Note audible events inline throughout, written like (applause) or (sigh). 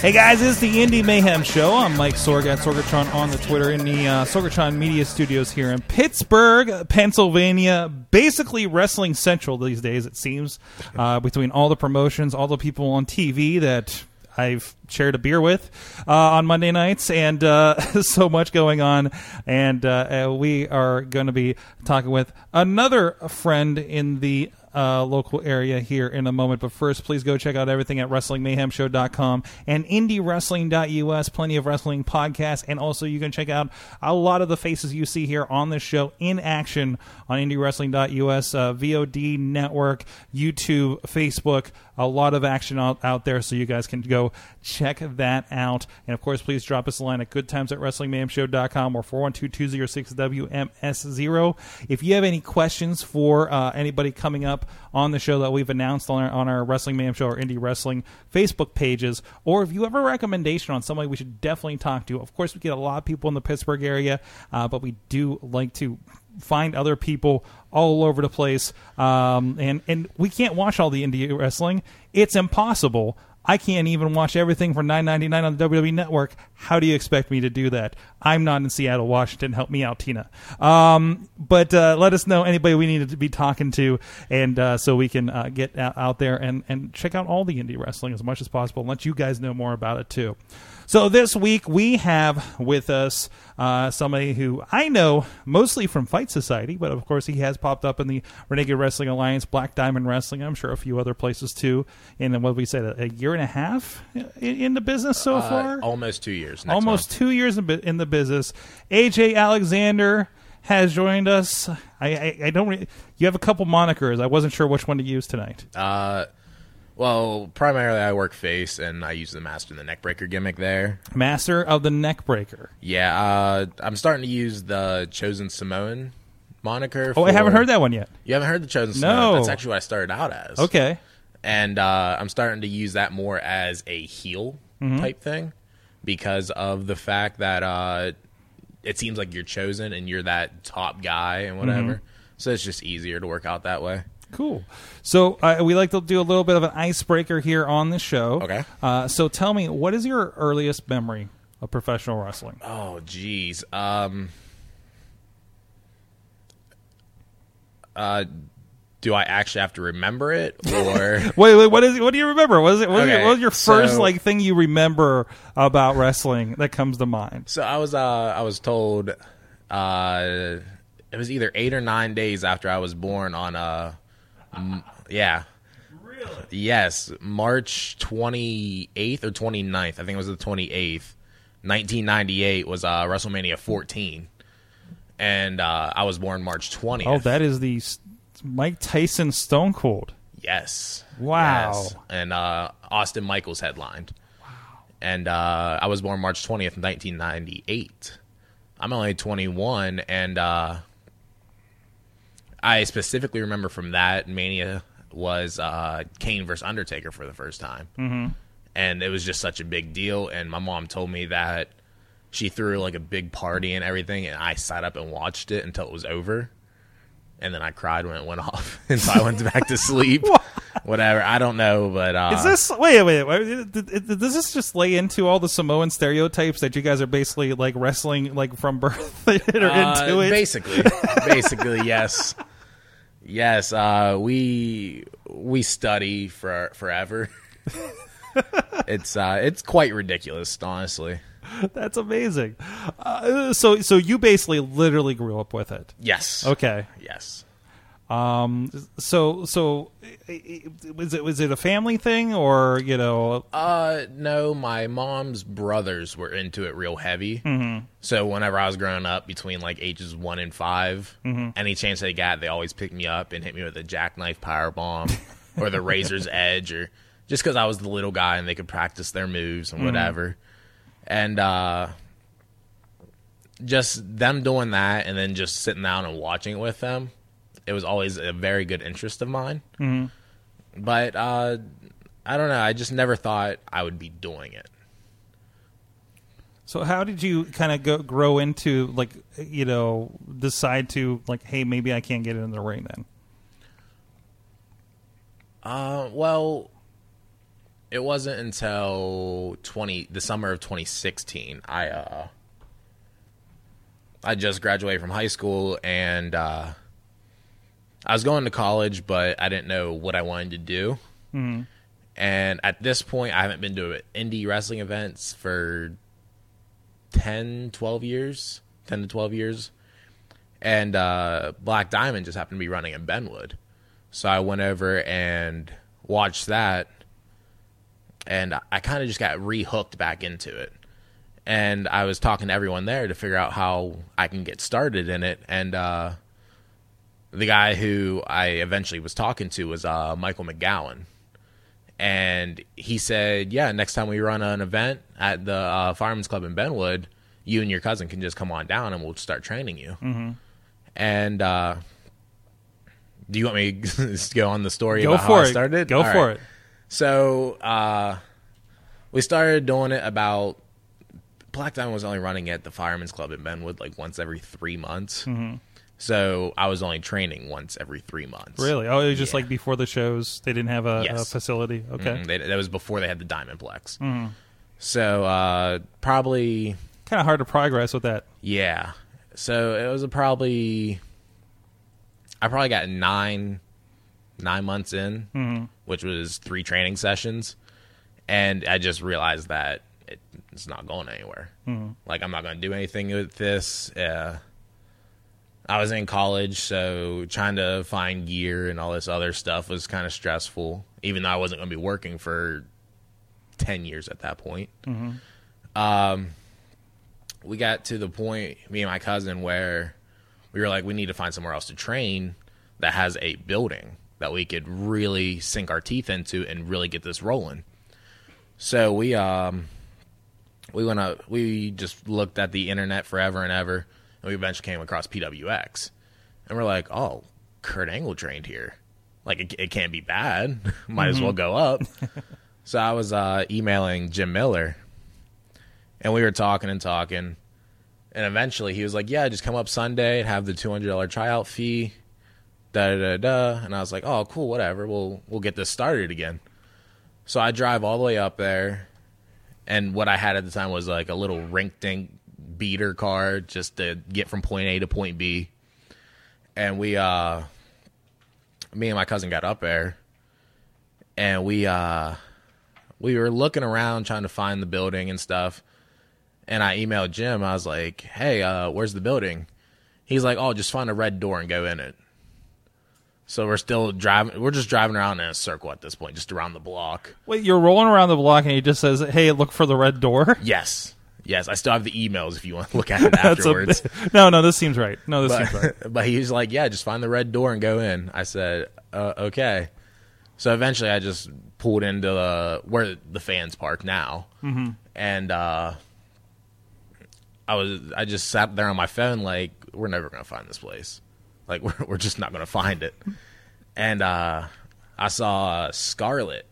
Hey guys, it's the Indy Mayhem Show. I'm Mike Sorg at Sorgatron on the Twitter in the uh, Sorgatron Media Studios here in Pittsburgh, Pennsylvania. Basically, Wrestling Central these days, it seems, uh, between all the promotions, all the people on TV that I've shared a beer with uh, on Monday nights, and uh, (laughs) so much going on. And uh, uh, we are going to be talking with another friend in the uh, local area here in a moment. But first, please go check out everything at WrestlingMayhemShow.com and IndyWrestling.us. Plenty of wrestling podcasts, and also you can check out a lot of the faces you see here on this show in action on IndyWrestling.us, uh, VOD network, YouTube, Facebook. A lot of action out, out there, so you guys can go check that out. And of course, please drop us a line at goodtimes at WrestlingMayhemShow.com or 412-206-WMS0. If you have any questions for uh, anybody coming up on the show that we've announced on our, on our Wrestling Mayhem Show or Indie Wrestling Facebook pages, or if you have a recommendation on somebody we should definitely talk to, of course, we get a lot of people in the Pittsburgh area, uh, but we do like to find other people all over the place. Um, and, and we can't watch all the indie wrestling. It's impossible. I can't even watch everything for nine ninety nine on the WWE Network. How do you expect me to do that? I'm not in Seattle, Washington. Help me out, Tina. Um, but uh, let us know anybody we need to be talking to, and uh, so we can uh, get out, there and, and check out all the indie wrestling as much as possible, and let you guys know more about it too. So this week we have with us uh, somebody who I know mostly from Fight Society, but of course he has popped up in the Renegade Wrestling Alliance, Black Diamond Wrestling. I'm sure a few other places too. And what we said, a, a year and a half in, in the business so Uh, far. almost two years. Almost month. two years in, in the business. AJ Alexander has joined us. I, I, I don't. Re- you have a couple monikers. I wasn't sure which one to use tonight. Uh, well, primarily I work face, and I use the master and the neckbreaker gimmick there. Master of the Neckbreaker. Yeah, uh, I'm starting to use the chosen Samoan moniker. Oh, I haven't for- heard that one yet. You haven't heard the chosen No. Samoan? That's actually what I started out as. Okay. and uh, I'm starting to use that more as a heel Mm-hmm. type thing because of the fact that uh, it seems like you're chosen and you're that top guy and whatever. Mm-hmm. So it's just easier to work out that way. Cool. So uh, we like to do a little bit of an icebreaker here on the show. Okay. Uh, so tell me, what is your earliest memory of professional wrestling? Oh, geez. Um, uh, do I actually have to remember it, (laughs) or Wait, wait. What is? What do you remember? What is it? What, was, your, Okay, what was your first so- like thing you remember about wrestling that comes to mind? so I was uh, I was told uh, it was either eight or nine days after I was born on uh, m- (laughs) yeah. Really? Yes, March 28th or 29th. I think it was the 28th. 1998 was uh, WrestleMania 14. And uh, I was born March 20th. Oh, that is the s- Mike Tyson Stone Cold. Yes. Wow. Yes. And uh, Austin Michaels headlined. Wow. And uh, I was born March 20th, 1998. I'm only 21, and uh, I specifically remember from that Mania was uh, Kane versus Undertaker for the first time. Mm-hmm. And it was just such a big deal. And my mom told me that she threw like a big party and everything, and I sat up and watched it until it was over. And then I cried when it went (laughs) off, and so I went back to sleep. (laughs) Whatever, I don't know, but uh, Is this wait wait? wait Does this just lay into all the Samoan stereotypes that you guys are basically like wrestling like from birth (laughs) or Uh, into it? Basically, basically, yes, yes. Uh, we we study for forever. (laughs) it's uh, it's quite ridiculous, honestly. That's amazing. Uh, so so you basically literally grew up with it. Yes. Okay. Yes. Um. So so was it was it a family thing or you know? Uh, no, my mom's brothers were into it real heavy. Mm-hmm. So whenever I was growing up, between like ages one and 5 any chance they got, they always picked me up and hit me with a jackknife power bomb (laughs) or the razor's edge, or just because I was the little guy and they could practice their moves and whatever. and uh, just them doing that, and then just sitting down and watching it with them. It was always a very good interest of mine. Mm-hmm. But uh, I don't know. I just never thought I would be doing it. So how did you kind of go grow into like you know decide to like hey maybe I can't get in the ring then? Uh, well, it wasn't until twenty the summer of 2016. I uh, I just graduated from high school and uh, I was going to college, but I didn't know what I wanted to do. And at this point, I haven't been to indie wrestling events for 10, 12 years, 10 to 12 years. And uh, Black Diamond just happened to be running in Benwood. So I went over and watched that. And I kind of just got rehooked back into it. And I was talking to everyone there to figure out how I can get started in it. And uh, the guy who I eventually was talking to was uh, Michael McGowan and he said, "Yeah, next time we run an event at the uh, Fireman's Club in Benwood, you and your cousin can just come on down, and we'll start training you." Mm-hmm. And uh, do you want me (laughs) to go on the story Go about for how it. I started? Go All for right. it. So uh, we started doing it about. Black Diamond was only running at the Fireman's Club in Benwood like once every three months. Mm-hmm. So I was only training once every three months. Really? Oh, it was just Yeah. like before the shows they didn't have a, a facility. Okay. Mhm. They, that was before they had the Diamondplex. Mm-hmm. So uh, probably Kind of hard to progress with that. yeah. So it was a probably I probably got nine nine months in, Mm-hmm. which was three training sessions, and I just realized that it, it's not going anywhere. Mm-hmm. Like I'm not going to do anything with this. Uh, I was in college, so trying to find gear and all this other stuff was kind of stressful. Even though I wasn't going to be working for ten years at that point. Um, we got to the point, me and my cousin, where we were like, we need to find somewhere else to train that has a building that we could really sink our teeth into and really get this rolling. So we um we went up we just looked at the internet forever and ever and we eventually came across PWX. And we're like, "Oh, Kurt Angle trained here. Like it, it can't be bad. (laughs) Might as well go up." so I was uh emailing Jim Miller and we were talking and talking and eventually he was like, "Yeah, just come up Sunday and have the two hundred dollar tryout fee." Da da da da. And I was like, "Oh, cool, whatever. We'll we'll get this started again." So I drive all the way up there, and what I had at the time was like a little rink dink beater car just to get from point A to point B. And we, uh, me and my cousin got up there, and we, uh, we were looking around trying to find the building and stuff and I emailed Jim. I was like, "Hey, uh, where's the building?" He's like, "Oh, just find a red door and go in it." So we're still driving. We're just driving around in a circle at this point, just around the block. Wait, you're rolling around the block and he just says, "Hey, look for the red door." Yes, yes. I still have the emails if you want to look at (laughs) it That's a afterwards. no, no. This seems right. No, this seems right. but, (laughs) but he was like, "Yeah, just find the red door and go in." I said, uh, "Okay." So eventually, I just pulled into the where the fans park now, mm-hmm. and uh, I was I just sat there on my phone like, "We're never gonna find this place. Like, (laughs) we're we're just not gonna find it." And uh, I saw Scarlett,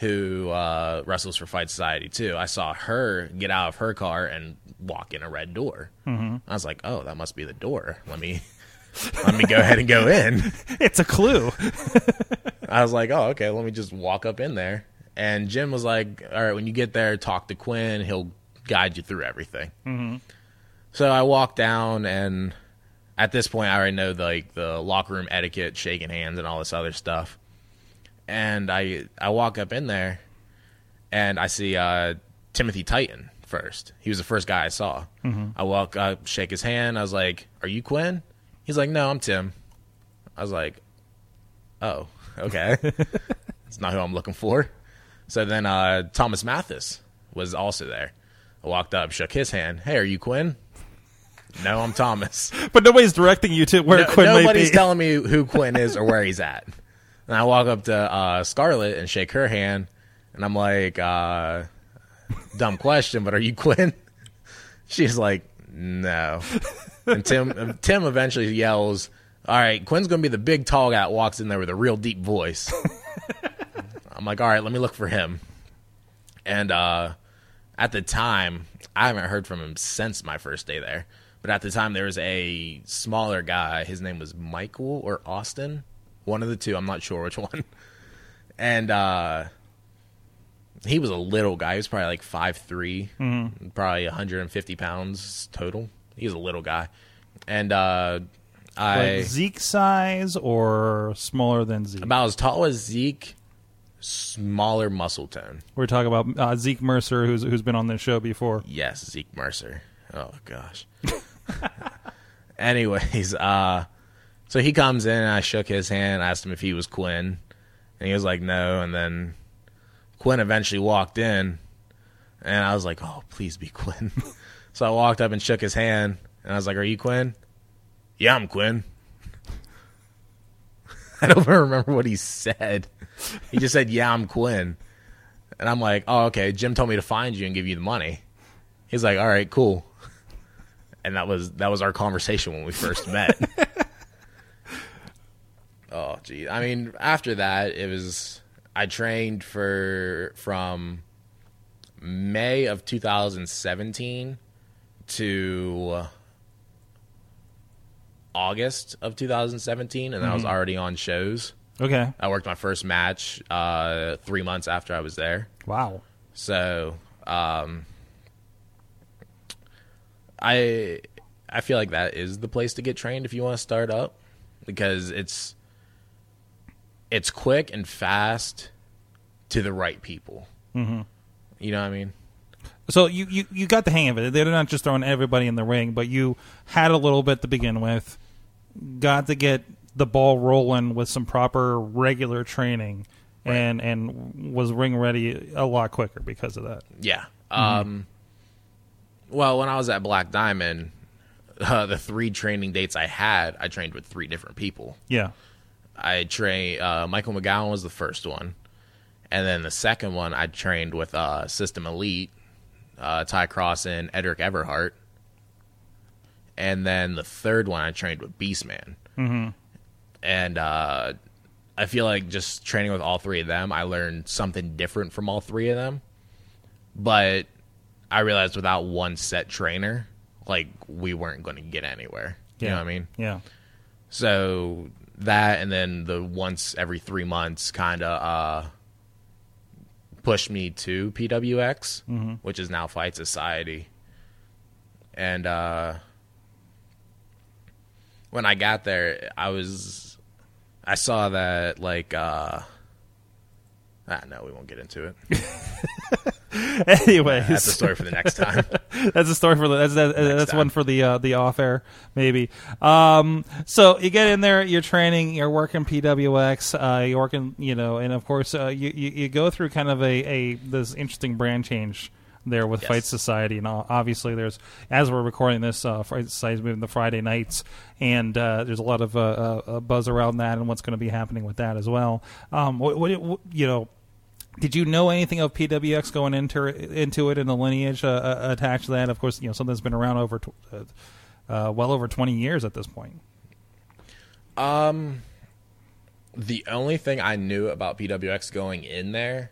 who uh, wrestles for Fight Society too. I saw her get out of her car and walk in a red door. Mm-hmm. I was like, "Oh, that must be the door. Let me (laughs) let me go ahead and go in." (laughs) It's a clue. (laughs) I was like, "Oh, okay. Let me just walk up in there." And Jim was like, "All right, when you get there, talk to Quinn. He'll guide you through everything." Mm-hmm. So I walked down, and at this point, I already know the, like the locker room etiquette, shaking hands, and all this other stuff. And I I walk up in there, and I see uh, Timothy Titan first. He was the first guy I saw. I walk up, shake his hand. I was like, "Are you Quinn?" He's like, "No, I'm Tim." I was like, "Oh, okay." (laughs) It's not who I'm looking for. So then uh, Thomas Mathis was also there. I walked up, shook his hand. Hey, are you Quinn? No, I'm Thomas. (laughs) But nobody's directing you to where No- Quinn might nobody's telling me who Quinn is or where he's at. (laughs) And I walk up to uh, Scarlett and shake her hand, and I'm like, uh, dumb question, but are you Quinn? (laughs) She's like, no. And Tim Tim eventually yells, "All right, Quinn's gonna be the big tall guy that walks in there with a real deep voice." (laughs) I'm like, all right, let me look for him. And uh, at the time, I haven't heard from him since my first day there. But at the time, there was a smaller guy. His name was Michael or Austin, one of the two. I'm not sure which (laughs) one. And uh, he was a little guy. He was probably like 5'3", probably 150 pounds total. He was a little guy. And uh, I Like Zeke size or smaller than Zeke? about as tall as Zeke, smaller muscle tone. We're talking about uh, Zeke Mercer, who's who's been on this show before. Yes, Zeke Mercer. Oh gosh. (laughs) Anyways, uh so he comes in and I shook his hand, asked him if he was Quinn, and he was like no, and then Quinn eventually walked in and I was like, Oh, please be Quinn. (laughs) so I walked up and shook his hand and I was like, Are you Quinn? Yeah, I'm Quinn. (laughs) I don't even remember what he said. He just said, Yeah, I'm Quinn. And I'm like, Oh, okay. Jim told me to find you and give you the money. He's like, "All right, cool." And that was that was our conversation when we first met. (laughs) oh, gee. I mean, after that, it was I trained for from May of 2017 to August of 2017, and I was already on shows. Okay. I worked my first match uh, three months after I was there. Wow. So, um, I I feel like that is the place to get trained if you want to start up because it's it's quick and fast to the right people. Mm-hmm. You know what I mean? So you, you, you got the hang of it. They're not just throwing everybody in the ring, but you had a little bit to begin with. Got to get the ball rolling with some proper regular training, and and was ring ready a lot quicker because of that. Yeah. Um, well, when I was at Black Diamond, uh, (laughs) the three training dates I had, I trained with three different people. Yeah. I trained uh, Michael McGowan was the first one, and then the second one I trained with uh, System Elite, uh, Ty Cross and Edric Everhart, and then the third one I trained with Beastman. Mm-hmm. And uh, I feel like just training with all three of them, I learned something different from all three of them. But I realized without one set trainer, like we weren't going to get anywhere. You know what I mean? Yeah. So that and then the once every three months kind of uh, pushed me to PWX, which is now Fight Society. And uh, when I got there, I was I saw that like uh, ah no, we won't get into it. (laughs) Anyways, That's a story for the next time. (laughs) that's a story for the that's that, that's time. one for the uh, the off air maybe. Um, so you get in there, you're training, you're working PWX, uh, you're working, you know, and of course uh, you, you you go through kind of a, a this interesting brand change there with Yes. Fight Society, and obviously there's as we're recording this, uh, Fight Society's moving the Friday nights, and uh, there's a lot of uh, uh, uh, buzz around that and what's going to be happening with that as well. Um, what, what, what you know. Did you know anything of PWX going into into it and the lineage uh, uh, attached to that? Of course, you know something that's been around over tw- uh, uh, well over twenty years at this point. The only thing I knew about PWX going in there,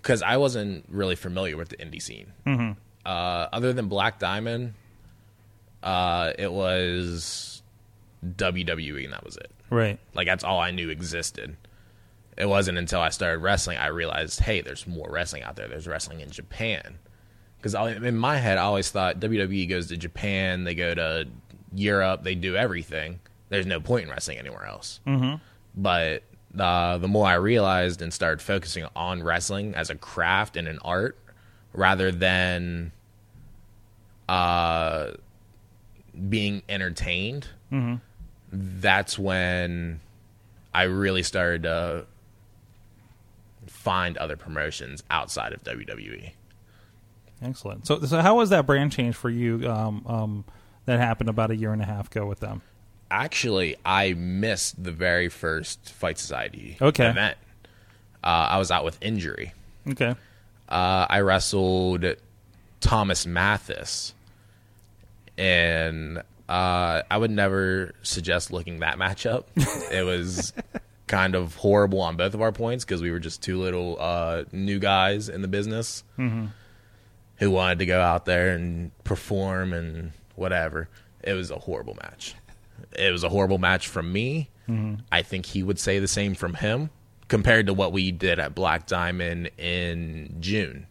because I wasn't really familiar with the indie scene. Mm-hmm. Uh, other than Black Diamond, uh, it was WWE, and that was it. Right. Like that's all I knew existed. It wasn't until I started wrestling I realized, hey, there's more wrestling out there. There's wrestling in Japan. Because in my head, I always thought WWE goes to Japan, they go to Europe, they do everything. There's no point in wrestling anywhere else. Mm-hmm. But uh, the more I realized and started focusing on wrestling as a craft and an art, rather than uh, being entertained, that's when I really started to find other promotions outside of. WWE. Excellent. So, so how was that brand change for you? Um, um, that happened about a year and a half ago with them. Actually, I missed the very first Fight Society Okay. event. Uh, I was out with injury. Okay. uh, I wrestled Thomas Mathis, and uh, I would never suggest looking that matchup. (laughs) it was kind of horrible on both of our points because we were just two little uh, new guys in the business who wanted to go out there and perform and whatever. It was a horrible match. It was a horrible match from me. I think he would say the same from him compared to what we did at Black Diamond in June.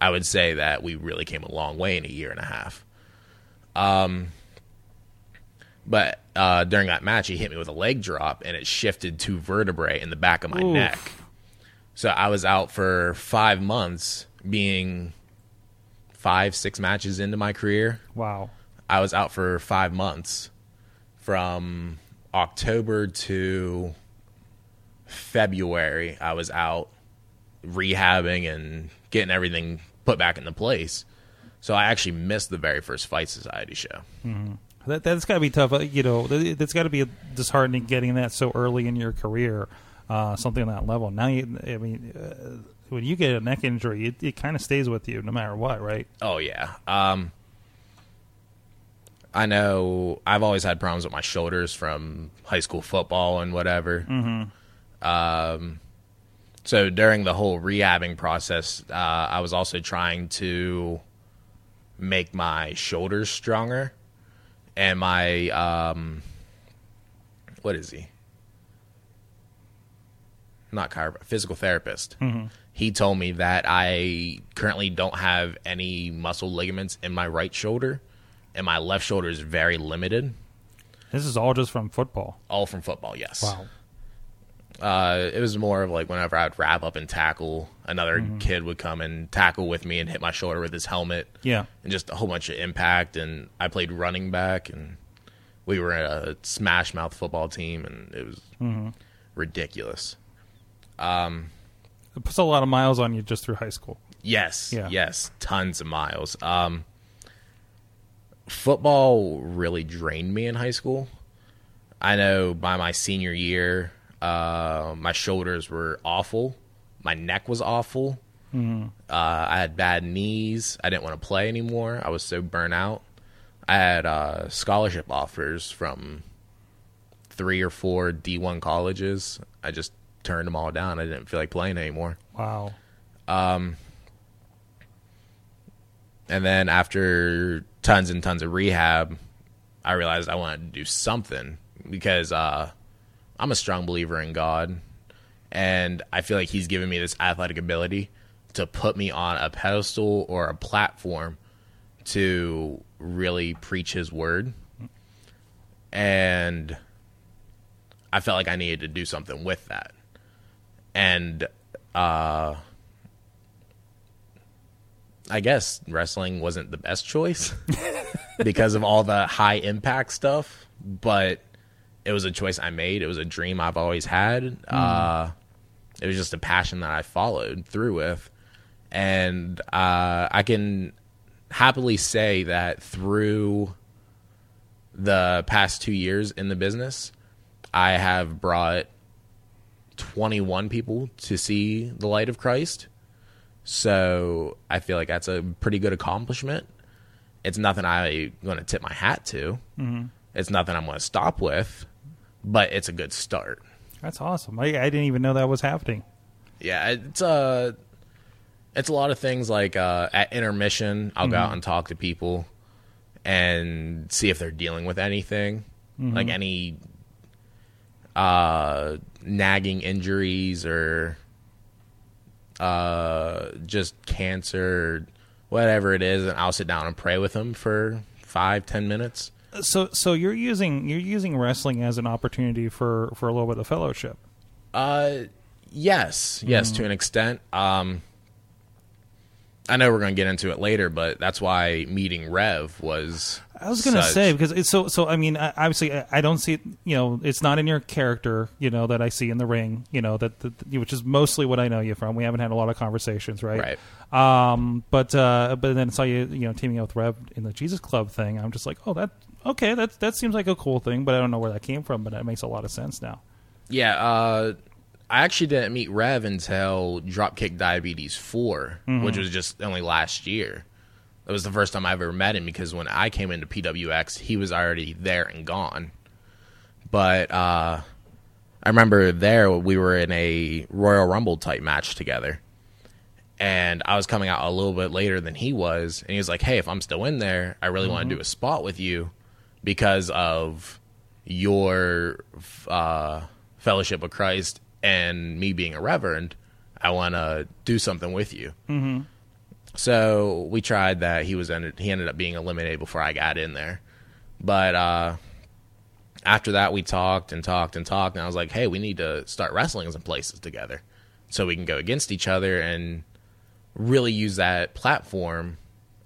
I would say that we really came a long way in a year and a half. Um, but uh, during that match, he hit me with a leg drop, and it shifted two vertebrae in the back of my Oof. neck. So I was out for five months, being five, six matches into my career. Wow. I was out for five months from October to February. I was out rehabbing and getting everything put back into place. So I actually missed the very first Fight Society show. That that's got to be tough. uh, You know, that- that's got to be disheartening getting that so early in your career, uh, something on that level. Now, you, I mean, uh, when you get a neck injury, it, it kind of stays with you no matter what, right? Oh yeah. Um I know I've always had problems with my shoulders from high school football and whatever. Mm-hmm. Um so during the whole rehabbing process, uh, I was also trying to make my shoulders stronger and my um what is he? Not chiropractor, physical therapist. He told me that I currently don't have any muscle ligaments in my right shoulder, and my left shoulder is very limited. This is all just from football. All from football, yes. Wow. Uh, it was more of like whenever I'd wrap up and tackle, another kid would come and tackle with me and hit my shoulder with his helmet. Yeah. and just a whole bunch of impact. And I played running back, and we were a smash mouth football team, and it was ridiculous. It puts a lot of miles on you just through high school. Yes, Yeah. yes, tons of miles. Um, football really drained me in high school. I know by my senior year, uh, my shoulders were awful, my neck was awful. Uh, I had bad knees. I didn't want to play anymore. I was so burnt out. I had uh, scholarship offers from three or four D1 colleges. I just turned them all down. I didn't feel like playing anymore. Wow. Um, and then after tons and tons of rehab, I realized I wanted to do something because uh, I'm a strong believer in God. And I feel like He's given me this athletic ability to put me on a pedestal or a platform to really preach His word. And I felt like I needed to do something with that. And uh, I guess wrestling wasn't the best choice (laughs) because of all the high impact stuff, but it was a choice I made. It was a dream I've always had. Uh, it was just a passion that I followed through with. And uh, I can happily say that through the past two years in the business, I have brought 21 people to see the light of Christ. So I feel like that's a pretty good accomplishment. It's nothing I'm going to tip my hat to. It's nothing I'm going to stop with, but it's a good start. That's awesome. I, I didn't even know that was happening. Yeah, it's uh it's a lot of things like uh, at intermission, I'll go out and talk to people and see if they're dealing with anything, like any uh, nagging injuries or uh, just cancer, whatever it is, and I'll sit down and pray with them for five, ten minutes. So so you're using you're using wrestling as an opportunity for for a little bit of fellowship. Uh, yes, yes, to an extent. Um, I know we're going to get into it later, but that's why meeting Rev was. I was gonna such- say because it's so so. I mean, I, obviously, I, I don't see it. You know, it's not in your character. You know that I see in the ring. You know that, that which is mostly what I know you from. We haven't had a lot of conversations, right? Right. Um, but uh, but then I saw you, you know, teaming up with Rev in the Jesus Club thing. I'm just like, oh, that okay. That that seems like a cool thing, but I don't know where that came from. But it makes a lot of sense now. Yeah, uh, I actually didn't meet Rev until Dropkick Diabetes 4, which was just only last year. It was the first time I ever met him because when I came into PWX, he was already there and gone. But uh, I remember there we were in a Royal Rumble type match together. And I was coming out a little bit later than he was. And he was like, hey, if I'm still in there, I really want to do a spot with you because of your uh, fellowship of Christ and me being a reverend. I want to do something with you. Mm-hmm. So we tried that. He was ended, he ended up being eliminated before I got in there. But uh, after that, we talked and talked and talked, and I was like, "Hey, we need to start wrestling in some places together, so we can go against each other and really use that platform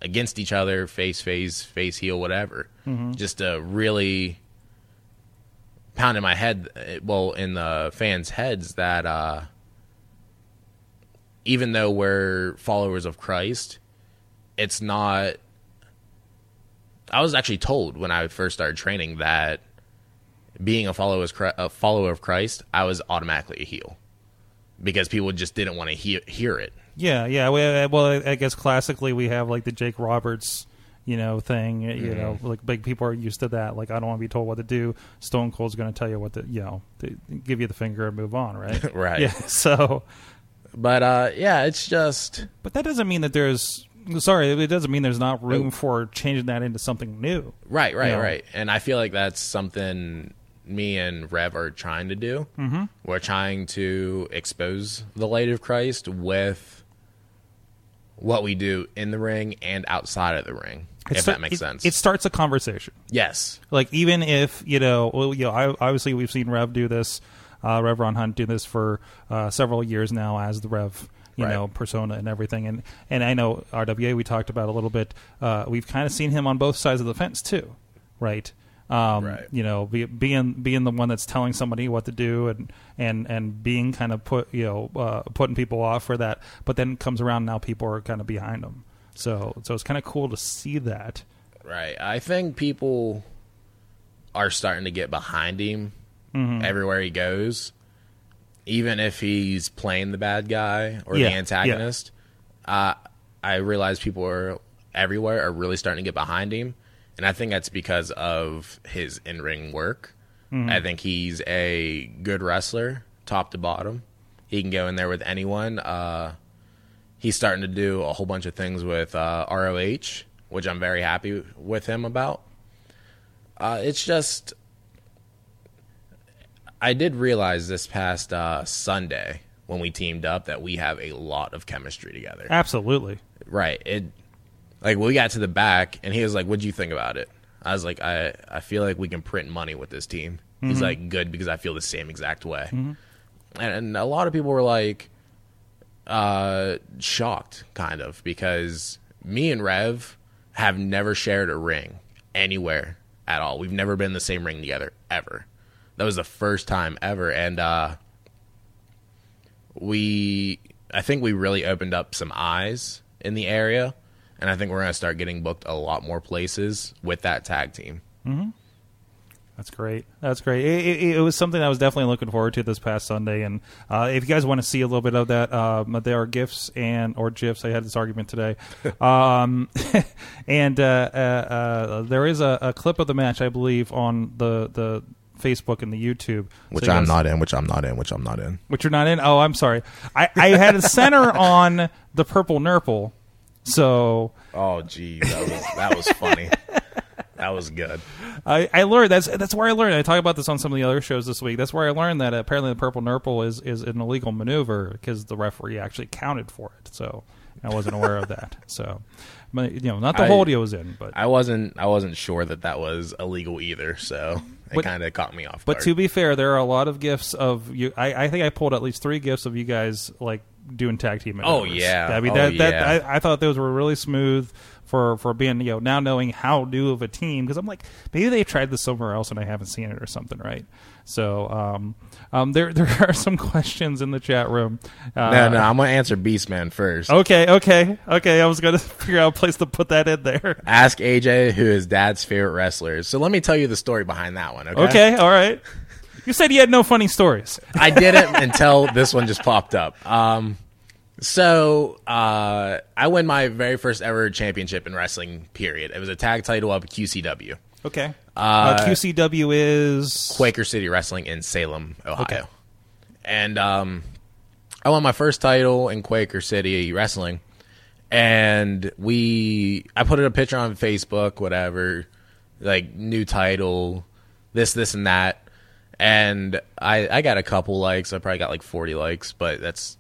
against each other, face, face, face, heel, whatever, just to really pound in my head, well, in the fans' heads that uh, even though we're followers of Christ, it's not. I was actually told when I first started training that being a follower, a follower of Christ, I was automatically a heel because people just didn't want to hear, hear it. Yeah, yeah. We, uh, well, I- guess classically we have like the Jake Roberts, you know, thing. You know, like big people are used to that. Like, I don't want to be told what to do. Stone Cold's going to tell you what to, you know, to give you the finger and move on, right? (laughs) Right. Yeah. (laughs) So, But uh, yeah, it's just but that doesn't mean that there's. Sorry, it doesn't mean there's not room for changing that into something new. right, right, Yeah. right. And I feel like that's something me and Rev are trying to do. Mm-hmm. We're trying to expose the light of Christ with what we do in the ring and outside of the ring. It if start- that makes it- sense. It starts a conversation. yes. like even if you know well you know I, obviously we've seen rev do this uh rev ron hunt do this for uh several years now as the rev you Right. know persona and everything and and i know rwa we talked about a little bit uh we've kind of seen him on both sides of the fence too right um Right. you know be, being being the one that's telling somebody what to do and and and being kind of put you know uh putting people off for that but then comes around now people are kind of behind him so so it's kind of cool to see that Right. I think people are starting to get behind him Mm-hmm. everywhere he goes, even if he's playing the bad guy or Yeah, the yeah. antagonist. Uh, I realize people are everywhere are really starting to get behind him, and I think that's because of his in ring work. Mm-hmm. I think he's a good wrestler, top to bottom. He can go in there with anyone. Uh, he's starting to do a whole bunch of things with uh, ROH, which I'm very happy with him about. Uh, it's just, I did realize this past uh, Sunday when we teamed up that we have a lot of chemistry together. absolutely Right. It like we got to the back and he was like, "What'd you think about it?" I was like, "I I feel like we can print money with this team." He's like, "Good because I feel the same exact way." And, and a lot of people were like, uh, shocked, kind of, because me and Rev have never shared a ring anywhere at all. We've never been in the same ring together ever. That was the first time ever, and uh, we I think we really opened up some eyes in the area, and I think we're gonna start getting booked a lot more places with that tag team. That's great. That's great. It, it, it was something I was definitely looking forward to this past Sunday. And uh, if you guys want to see a little bit of that, um, there are gifs and or gifs. I had this argument today, (laughs) um, (laughs) and uh, uh, uh, there is a, a clip of the match, I believe, on the the Facebook and the YouTube, Which So I'm guys- not in. Which I'm not in. Which I'm not in. Which you're not in. Oh, I'm sorry. I, I had a center (laughs) on the purple nurple, so Oh, geez, that was that was funny. (laughs) that was good. I, I learned that's that's where I learned. I talk about this on some of the other shows this week. That's where I learned that apparently the purple nurple is is an illegal maneuver because the referee actually counted for it. So I wasn't aware of that. (laughs) So but, you know, not the I- hold he was in, but I wasn't I wasn't sure that that was illegal either, so it kind of caught me off. but guard. to be fair, there are a lot of gifts of you. I, I think I pulled at least three gifts of you guys like doing tag team. Oh, yeah. I mean Oh, that that yeah. I, I thought those were really smooth. For, for being you know now knowing how new of a team because I'm like maybe they tried this somewhere else and I haven't seen it or something right so um, um, there (laughs) there are some questions in the chat room uh, no, no, I'm gonna answer Beastman first. okay okay okay I was gonna (laughs) figure out a place to put that in there Ask AJ who his dad's favorite wrestler. So let me tell you the story behind that one. Okay. okay all right You said you had no funny stories. I didn't until this one just popped up. Um, so uh, I win my very first ever championship in wrestling. Period. It was a tag title up at QCW, Okay. Uh, QCW is Quaker City Wrestling in Salem, Ohio, Okay. and um, I won my first title in Quaker City Wrestling. And we, I put a picture on Facebook, whatever, like new title, this, this, and that. And I, I got a couple likes. I probably got like 40 likes, but that's,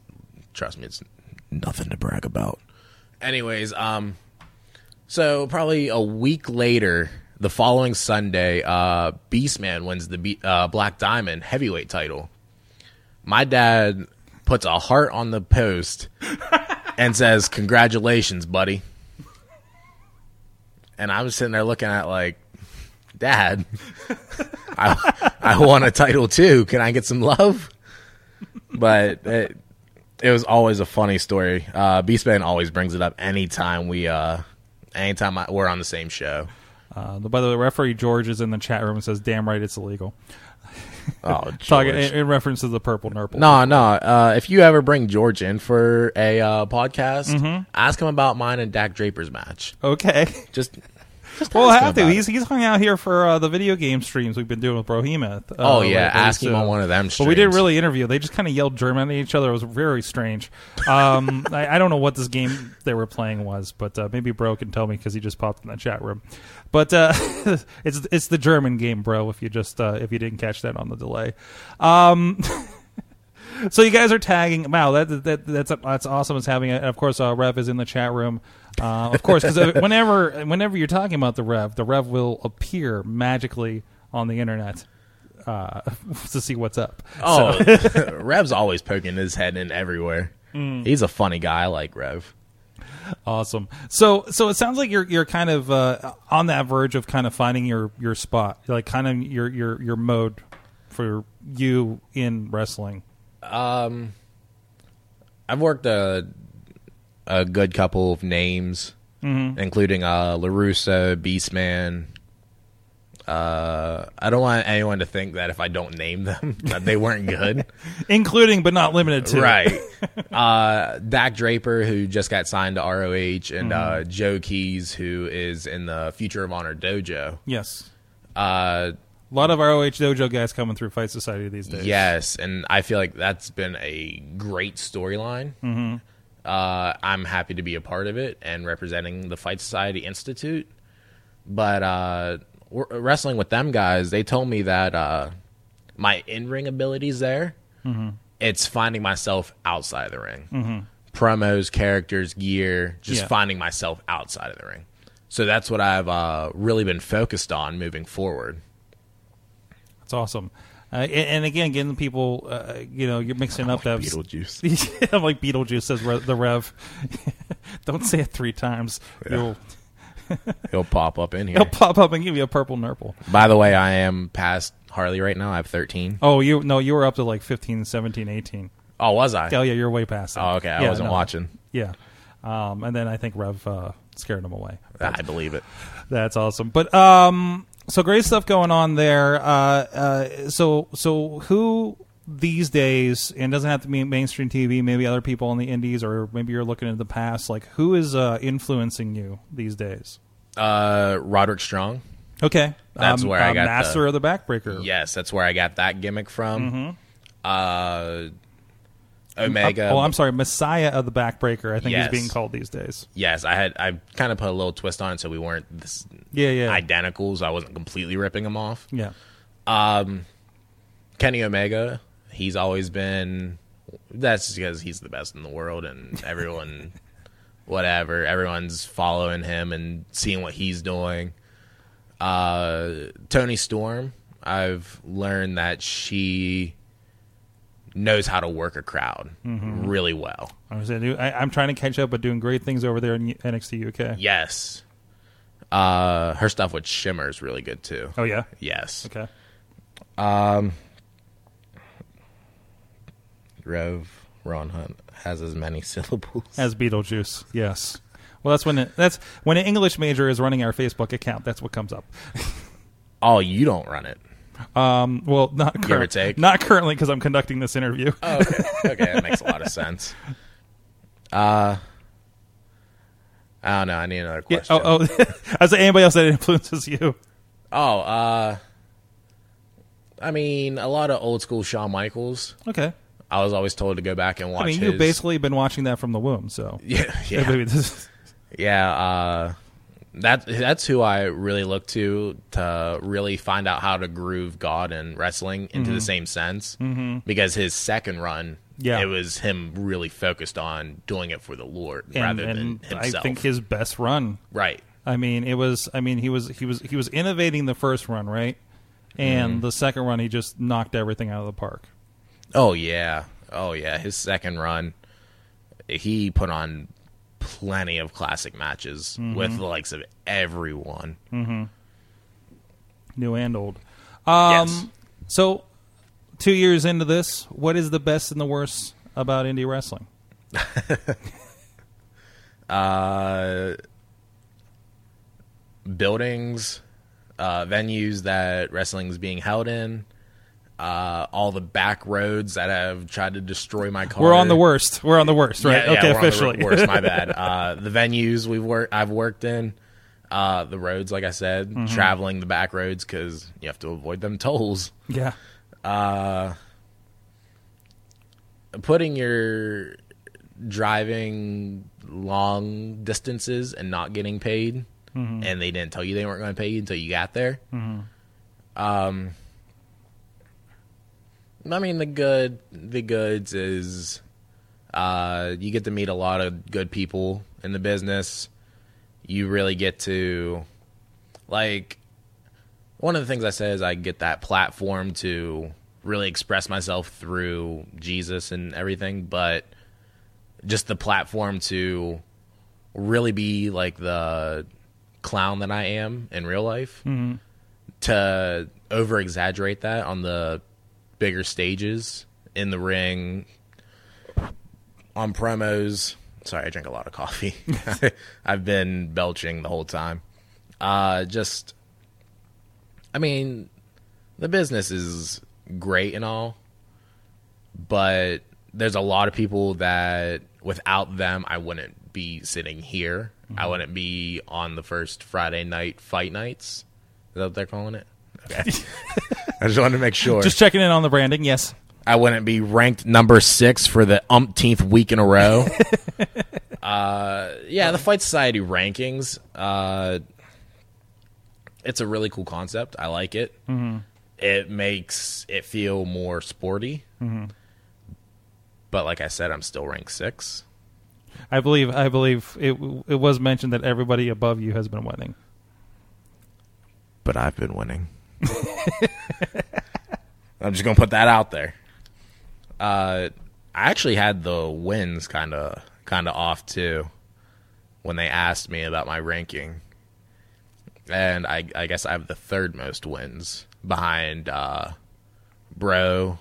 trust me, it's nothing to brag about. Anyways, um, so probably a week later, the following Sunday, uh, Beastman wins the Be- uh, Black Diamond heavyweight title. My dad puts a heart on the post (laughs) and says, "Congratulations, buddy." And I was sitting there looking at like, Dad, I I won a title too. Can I get some love? But it, it was always a funny story. Uh, Beastman always brings it up anytime we, uh, anytime I, we're on the same show. Uh, by the way, referee George is in the chat room and says, "Damn right, it's illegal." Oh, (laughs) Talking in, in reference to the purple nurple. No, no. Uh, if you ever bring George in for a uh, podcast, Mm-hmm. ask him about mine and Dak Draper's match. Okay. Just, just Well, we'll have to. about it. He's he's hung out here for uh, the video game streams we've been doing with Brohemoth. Uh, Oh, yeah, lately, ask him on one of them But we didn't really interview. They just kind of yelled German at each other. It was very strange. Um, (laughs) I, I don't know what this game they were playing was, but uh, maybe Bro can tell me because he just popped in the chat room. But uh, (laughs) it's it's the German game, bro. If you just uh, if you didn't catch that on the delay. Um, (laughs) so you guys are tagging. Wow, that, that that's that's awesome. It's having. A, and of course, uh, Rev is in the chat room. Uh, of course, because (laughs) whenever whenever you're talking about the Rev, the Rev will appear magically on the internet uh, (laughs) to see what's up. Oh, (laughs) Rev's always poking his head in everywhere. Mm. He's a funny guy. I like Rev. Awesome. So so it sounds like you're you're kind of uh, on that verge of kind of finding your your spot, like kind of your your your mode for you in wrestling. I've worked a a good couple of names, Mm-hmm. including uh, Larusa, Beastman. Uh, I don't want anyone to think that if I don't name them (laughs) that they weren't good. (laughs) Including but not limited to. right. (laughs) Uh, Dak Draper, who just got signed to ROH, and uh, Mm-hmm. Joe Keys, who is in the Future of Honor dojo. Yes. Uh, A lot of ROH dojo guys coming through Fight Society these days. Yes, and I feel like that's been a great storyline. Mm-hmm. Uh, I'm happy to be a part of it and representing the Fight Society Institute. But uh, wrestling with them guys, they told me that uh, my in ring abilities there. It's finding myself outside of the ring. Promos, characters, gear, just Yeah. finding myself outside of the ring. So that's what I've uh, really been focused on moving forward. That's awesome. Uh, and, and again, getting people, uh, you know, you're mixing up that. Beetlejuice. (laughs) I'm like Beetlejuice says Re- the Rev. (laughs) Don't say it three times. You'll, (laughs) He'll pop up in here. he'll pop up and give you a purple nurple. By the way, I am past Harley right now. I have 13. Oh, you no, you were up to like 15, 17, 18. Oh, was I? Oh yeah, you're way past. That. Oh, okay. I Yeah, wasn't no. watching. Yeah, um, and then I think Rev uh, scared him away. I believe it. That's awesome. But um, so great stuff going on there. Uh, uh, so so who these days, and doesn't have to be mainstream TV. Maybe other people in the indies, or maybe you're looking into the past. Like who is uh, influencing you these days? Uh, Roderick Strong. Okay, That's Um, where I uh, got master the- of the backbreaker. Yes, that's where I got that gimmick from. Mm-hmm. Omega. Oh, I'm sorry, Messiah of the Backbreaker. I think Yes. he's being called these days. Yes, I had. I kind of put a little twist on it so we weren't this Yeah, yeah, identical. So I wasn't completely ripping him off. yeah. Kenny Omega. He's always been. That's just because he's the best in the world, and (laughs) everyone, whatever, everyone's following him and seeing what he's doing. Uh, Toni Storm. I've learned that she knows how to work a crowd really well. I was saying, I, I'm trying to catch up, but doing great things over there in NXT UK. Yes. Uh, her stuff with Shimmer is really good too. Oh yeah. Yes. Okay. Um, Rev Ron Hunt has as many (laughs) syllables. As Beetlejuice, yes. Well, that's when it, that's when an English major is running our Facebook account. That's what comes up. (laughs) oh, you don't run it. Um, well, not Give or current, take. not currently because I'm conducting this interview. Oh, okay. okay, that makes a lot of (laughs) sense. Uh, I don't know. I need another Yeah, question. oh, oh (laughs) as anybody else that influences you. Oh, uh, I mean, a lot of old school Shawn Michaels. Okay. I was always told to go back and watch. I mean, his. you've basically been watching that from the womb, so (laughs) yeah, yeah, yeah. Uh, that that's who I really look to to really find out how to groove God and wrestling into Mm-hmm. the same sense. Mm-hmm. Because his second run, Yeah. it was him really focused on doing it for the Lord and, rather than and I think his best run. right. I mean, it was. I mean, he was. He was. He was innovating the first run, right? And Mm-hmm. the second run, he just knocked everything out of the park. Oh yeah. Oh yeah. His second run, he put on plenty of classic matches Mm-hmm. with the likes of everyone. new and old. Um, Yes. So, two years into this, what is the best and the worst about indie wrestling? (laughs) Uh, buildings, uh, venues that wrestling's being held in, uh, all the back roads that have tried to destroy my car. We're on the worst. We're on the worst, right? Yeah, okay, we're on the officially. worst. My (laughs) bad. Uh, the venues we've worked, I've worked in, uh, the roads, like I said, Mm-hmm. traveling the back roads because you have to avoid them tolls. yeah. Putting your driving long distances and not getting paid, Mm-hmm. and they didn't tell you they weren't going to pay you until you got there. Um, I mean the good, the goods is, uh, you get to meet a lot of good people in the business. You really get to, like, one of the things I say is I get that platform to really express myself through Jesus and everything, but just the platform to really be like the clown that I am in real life to over exaggerate that on the bigger stages in the ring on promos. Sorry, I drink a lot of coffee. (laughs) (laughs) I've been belching the whole time. Uh just I mean, the business is great and all, but there's a lot of people that without them I wouldn't be sitting here. I wouldn't be on the first Friday night fight nights. Is that what they're calling it? Okay. (laughs) I just wanted to make sure. Just checking in on the branding. Yes. I wouldn't be ranked number six for the umpteenth week in a row. (laughs) uh, yeah, the Fight Society rankings. Uh, it's a really cool concept. I like it. It makes it feel more sporty. But like I said, I'm still ranked six. I believe. I believe it. It was mentioned that everybody above you has been winning. But I've been winning. (laughs) I'm just gonna put that out there. Uh, I actually had the wins kind of kind of off too when they asked me about my ranking, and I I guess I have the third most wins behind uh, Bro,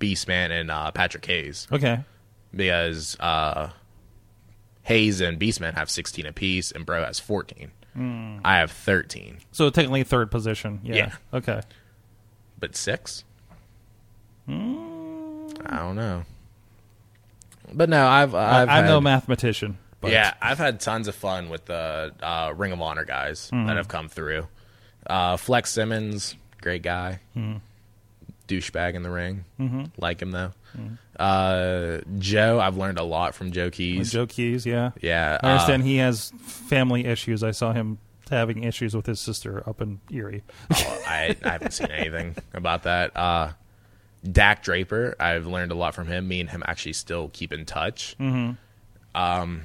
Beastman, and uh, Patrick Hayes Okay. because uh, Hayes and Beastman have 16 apiece, and Bro has 14. I have 13. So technically third position. Yeah. Yeah. Okay. But six? I don't know. But no, I've I've I, am no mathematician. But yeah, I've had tons of fun with the uh, Ring of Honor guys Mm-hmm. that have come through. Uh, Flex Simmons, great guy, Mm-hmm. Douchebag in the ring. Like him though. Uh, Joe, I've learned a lot from Joe Keys. Joe Keys. Yeah. yeah, I understand uh, he has family issues. I saw him having issues with his sister up in Erie. oh, I, I haven't seen anything about that. Uh, Dak Draper, I've learned a lot from him. Me and him actually still keep in touch. Mm-hmm. Um,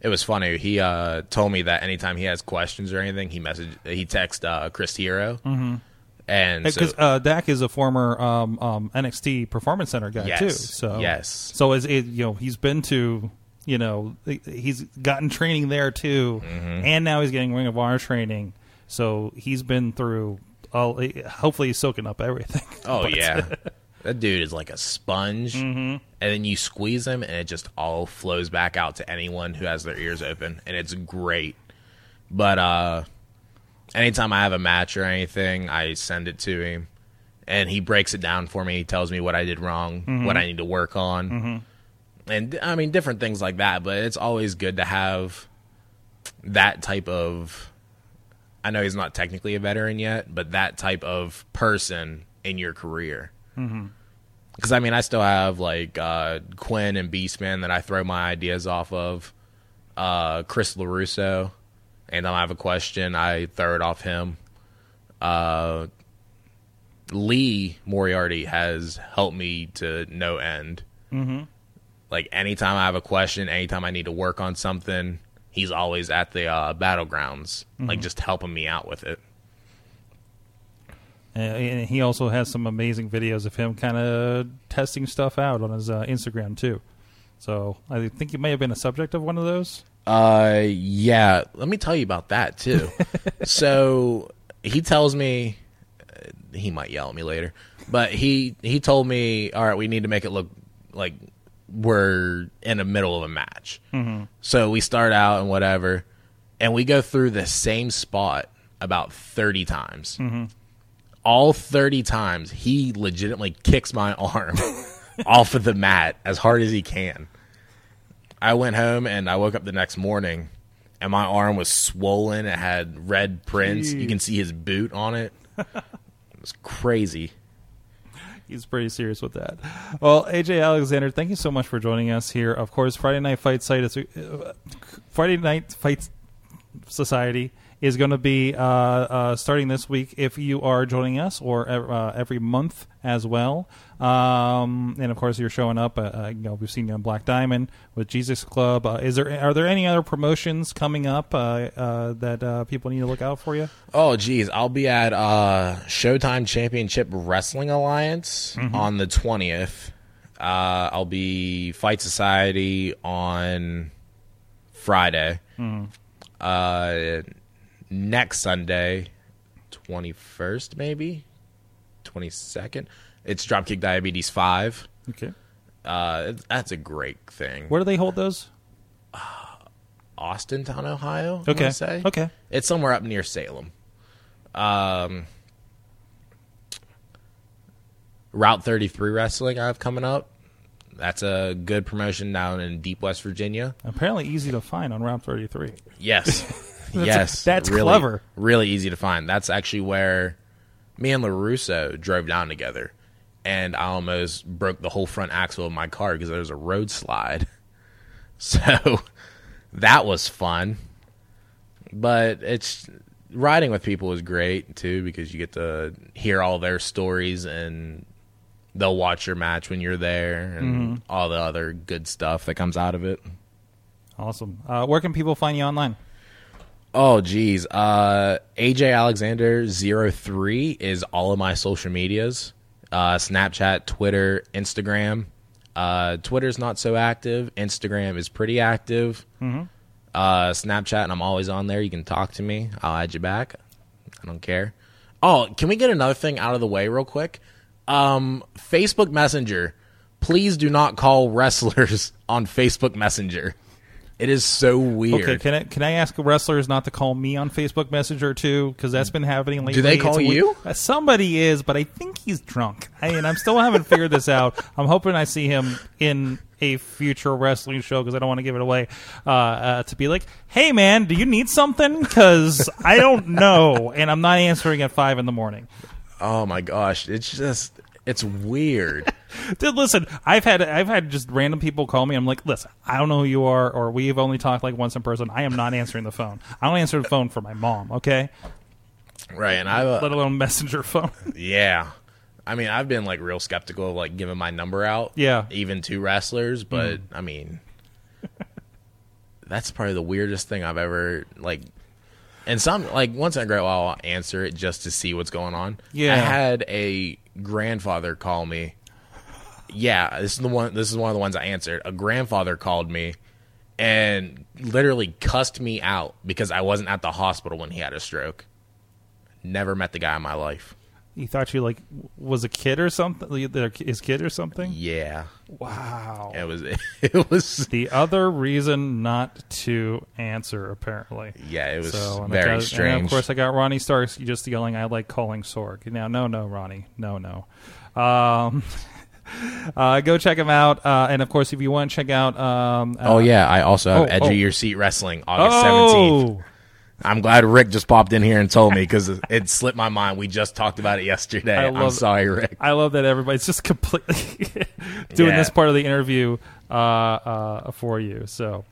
it was funny. He uh, told me that anytime he has questions or anything, he message he texts uh, Chris Hero, mm-hmm. And so, Because uh, Dak is a former um, um, NXT Performance Center guy Yes. too. So Yes. So is it you know he's been to you know he's gotten training there too, Mm-hmm. and now he's getting Ring of Honor training. So he's been through. All, hopefully, he's soaking up everything. (laughs) oh But- yeah, that dude is like a sponge. Mm-hmm. And then you squeeze him, and it just all flows back out to anyone who has their ears open, and it's great. But uh, anytime I have a match or anything, I send it to him, and he breaks it down for me. He tells me what I did wrong, what I need to work on, and I mean different things like that. But it's always good to have that type of. I know he's not technically a veteran yet, but that type of person in your career. Because I mean, I still have like uh, Quinn and Beastman that I throw my ideas off of. Uh, Chris LaRusso, and I have a question, I throw it off him. Uh, Lee Moriarty has helped me to no end. Mm-hmm. Like anytime I have a question, anytime I need to work on something, he's always at the uh, battlegrounds, like just helping me out with it. And he also has some amazing videos of him kind of testing stuff out on his uh, Instagram too. So I think you may have been a subject of one of those. Uh, yeah. Let me tell you about that too. (laughs) so he tells me uh, he might yell at me later, but he he told me, all right, we need to make it look like we're in the middle of a match. So we start out and whatever, and we go through the same spot about thirty times. All thirty times, he legitimately kicks my (laughs) arm off of the mat as hard as he can. I went home and I woke up the next morning and my arm was swollen. It had red prints. You can see his boot on it. (laughs) it was crazy. He's pretty serious with that. Well, AJ Alexander, thank you so much for joining us here. Of course, Friday Night Fight site is uh, Friday Night Fight Society is going to be uh, uh, starting this week if you are joining us, or uh, every month as well. Um, and of course, you're showing up. Uh, uh, you know, we've seen you on Black Diamond with Jesus Club. Uh, is there are there any other promotions coming up uh, uh, that uh, people need to look out for you? Oh, geez. I'll be at uh, Showtime Championship Wrestling Alliance on the 20th. Uh, I'll be Fight Society on Friday. Uh, next Sunday, 21st, maybe? 22nd. It's Dropkick Diabetes 5. Okay. Uh, that's a great thing. Where do they hold those? Austintown, Ohio. Okay. say. Okay. It's somewhere up near Salem. Um, Route 33 Wrestling I have coming up. That's a good promotion down in Deep West Virginia. Apparently easy to find on Route 33. Yes. (laughs) yes. that's really, clever. Really easy to find. That's actually where me and LaRusso drove down together. And I almost broke the whole front axle of my car because there was a road slide. (laughs) So that was fun. But it's riding with people is great too because you get to hear all their stories and they'll watch your match when you're there and all the other good stuff that comes out of it. Awesome. Uh, where can people find you online? Oh geez. Uh AJ Alexander 03 is all of my social medias. Uh Snapchat, Twitter, Instagram. Uh Twitter's not so active. Instagram is pretty active. Uh Snapchat and I'm always on there. You can talk to me. I'll add you back. I don't care. Oh, can we get another thing out of the way real quick? Um Facebook Messenger. Please do not call (laughs) wrestlers on Facebook Messenger. It is so weird. Okay, can I can I ask wrestlers not to call me on Facebook Messenger too? Because that's been happening lately. Do they call It's you? Uh, somebody is, but I think he's drunk. I, and I'm still haven't figured this out. (laughs) I'm hoping I see him in a future wrestling show because I don't want to give it away. Uh, uh, to be like, hey man, do you need something? Because I don't know, and I'm not answering at five in the morning. Oh my gosh, it's just it's weird. (laughs) Dude, listen, I've had I've had just random people call me. I'm like, listen, I don't know who you are, or we've only talked like once in person. I am not answering the phone. I don't answer the phone for my mom. Okay, right, and I uh, let alone messenger phone. (laughs) yeah. I mean, I've been like real skeptical of like giving my number out. Yeah. Even to wrestlers, but mm. I mean (laughs) that's probably the weirdest thing I've ever like and some like once in a great while I'll answer it just to see what's going on. Yeah. I had a grandfather call me. Yeah, this is the one this is one of the ones I answered. A grandfather called me and literally cussed me out because I wasn't at the hospital when he had a stroke. Never met the guy in my life. He thought you like was a kid or something, his kid or something. Yeah, Wow. it was. (laughs) It was. The other reason not to answer, apparently. Yeah, it was So I very got- and strange. of course, I got Ronnie Starks just yelling, "I like calling Sorg." Now, no, no, Ronnie, no, no. Um, (laughs) uh, go check him out, uh, and of course, if you want to check out, um, uh, oh yeah, I also have oh, Edge oh. of Your Seat Wrestling August seventeenth. oh, I'm glad Rick just popped in here and told me because it slipped my mind. We just talked about it yesterday. I I'm love- sorry, Rick. I love that everybody's just completely (laughs) doing Yeah. this part of the interview uh, uh, for you. So,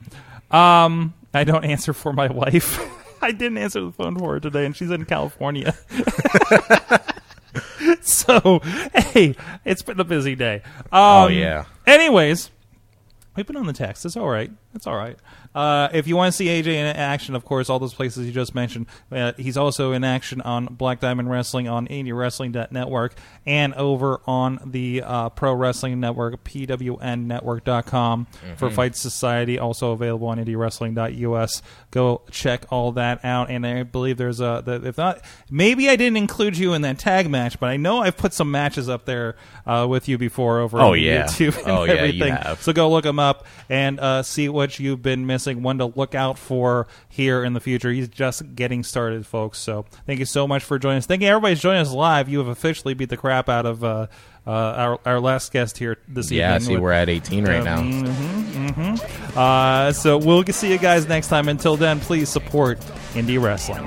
um, I don't answer for my wife. (laughs) I didn't answer the phone for her today, and she's in California. (laughs) so, hey, it's been a busy day. Um, Oh, yeah. Anyways, we've been on the text. It's all right. It's all right. Uh, if you want to see AJ in action, of course, all those places you just mentioned. Uh, he's also in action on Black Diamond Wrestling on IndyWrestling.network and over on the uh, Pro Wrestling Network, PWNNetwork.com for Fight Society, also available on IndyWrestling.us. Go check all that out. And I believe there's a, the, if not, maybe I didn't include you in that tag match, but I know I've put some matches up there uh, with you before over Oh, on yeah. YouTube and Oh, yeah, you everything. have. So go look them up and uh, see what you've been missing. One to look out for here in the future. He's just getting started, folks. So thank you so much for joining us. Thank you, everybody's joining us live. You have officially beat the crap out of uh, uh, our our last guest here this Yeah, evening. see, we're at 18 right now. Mm-hmm, Uh, so we'll see you guys next time. Until then, please support indie wrestling.